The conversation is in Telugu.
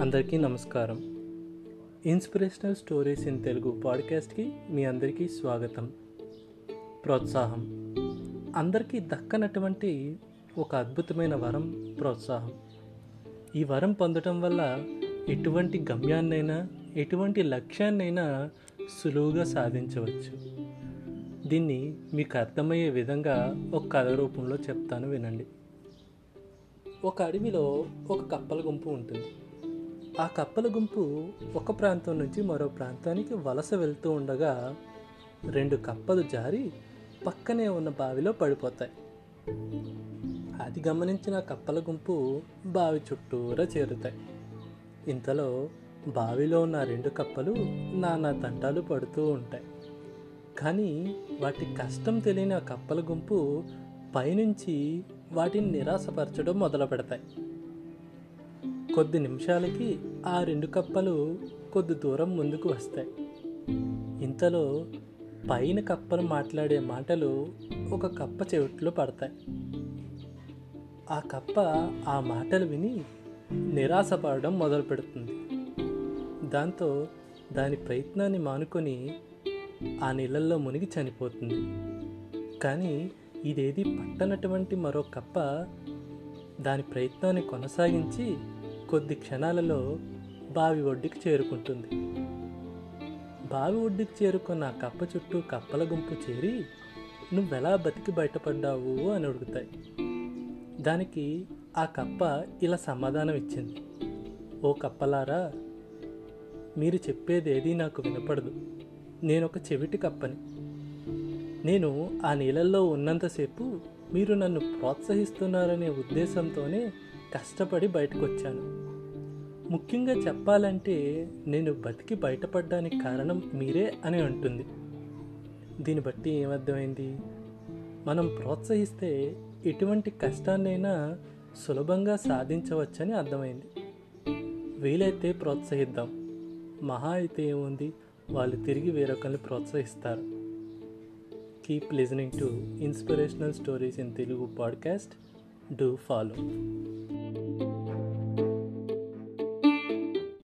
అందరికీ నమస్కారం. ఇన్స్పిరేషనల్ స్టోరీస్ ఇన్ తెలుగు పాడ్కాస్ట్కి మీ అందరికీ స్వాగతం. ప్రోత్సాహం. అందరికీ దక్కనటువంటి ఒక అద్భుతమైన వరం ప్రోత్సాహం. ఈ వరం పొందటం వల్ల ఎటువంటి గమ్యాన్నైనా ఎటువంటి లక్ష్యాన్నైనా సులువుగా సాధించవచ్చు. దీన్ని మీకు అర్థమయ్యే విధంగా ఒక కథ రూపంలో చెప్తాను వినండి. ఒక అడవిలో ఒక కప్పల గుంపు ఉంటుంది. ఆ కప్పల గుంపు ఒక ప్రాంతం నుంచి మరో ప్రాంతానికి వలస వెళ్తూ ఉండగా రెండు కప్పలు జారి పక్కనే ఉన్న బావిలో పడిపోతాయి. అది గమనించిన కప్పల గుంపు బావి చుట్టూరా చేరుతాయి. ఇంతలో బావిలో ఉన్న రెండు కప్పలు నానా తంటాలు పడుతూ ఉంటాయి. కానీ వాటి కష్టం తెలియని ఆ కప్పల గుంపు పైనుంచి వాటిని నిరాశపరచడం మొదలు పెడతాయి కొద్ది నిమిషాలకి ఆ రెండు కప్పలు కొద్ది దూరం ముందుకు వస్తాయి. ఇంతలో పైన కప్పలు మాట్లాడే మాటలు ఒక కప్ప చెవిట్లో పడతాయి. ఆ కప్ప ఆ మాటలు విని నిరాశపడడం మొదలు పెడుతుంది దాంతో దాని ప్రయత్నాన్ని మానుకొని ఆ నీళ్ళల్లో మునిగి చనిపోతుంది. కానీ ఇదేది పట్టనటువంటి మరో కప్ప దాని ప్రయత్నాన్ని కొనసాగించి కొద్ది క్షణాలలో బావి ఒడ్డుకి చేరుకుంటుంది. బావి ఒడ్డుకి చేరుకున్న కప్ప చుట్టూ కప్పల గుంపు చేరి నువ్వెలా బతికి బయటపడ్డావు? అని అడుగుతాయి. దానికి ఆ కప్ప ఇలా సమాధానం ఇచ్చింది. ఓ కప్పలారా మీరు చెప్పేది ఏదీ నాకు వినపడదు. నేను ఒక చెవిటి కప్పని. నేను ఆ నీళ్ళల్లో ఉన్నంతసేపు మీరు నన్ను ప్రోత్సహిస్తున్నారనే ఉద్దేశంతోనే కష్టపడి బయటకు వచ్చాను ముఖ్యంగా చెప్పాలంటే నేను బతికి బయటపడడానికి కారణం మీరే అని అంటుంది దీన్ని బట్టి ఏమర్థమైంది? మనం ప్రోత్సహిస్తే ఎటువంటి కష్టాన్నైనా సులభంగా సాధించవచ్చని అర్థమైంది. వీలైతే ప్రోత్సహిద్దాం. మహా అయితే ఏముంది? వాళ్ళు తిరిగి వేరొకరిని ప్రోత్సహిస్తారు. Keep listening to inspirational stories in Telugu podcast. Do follow.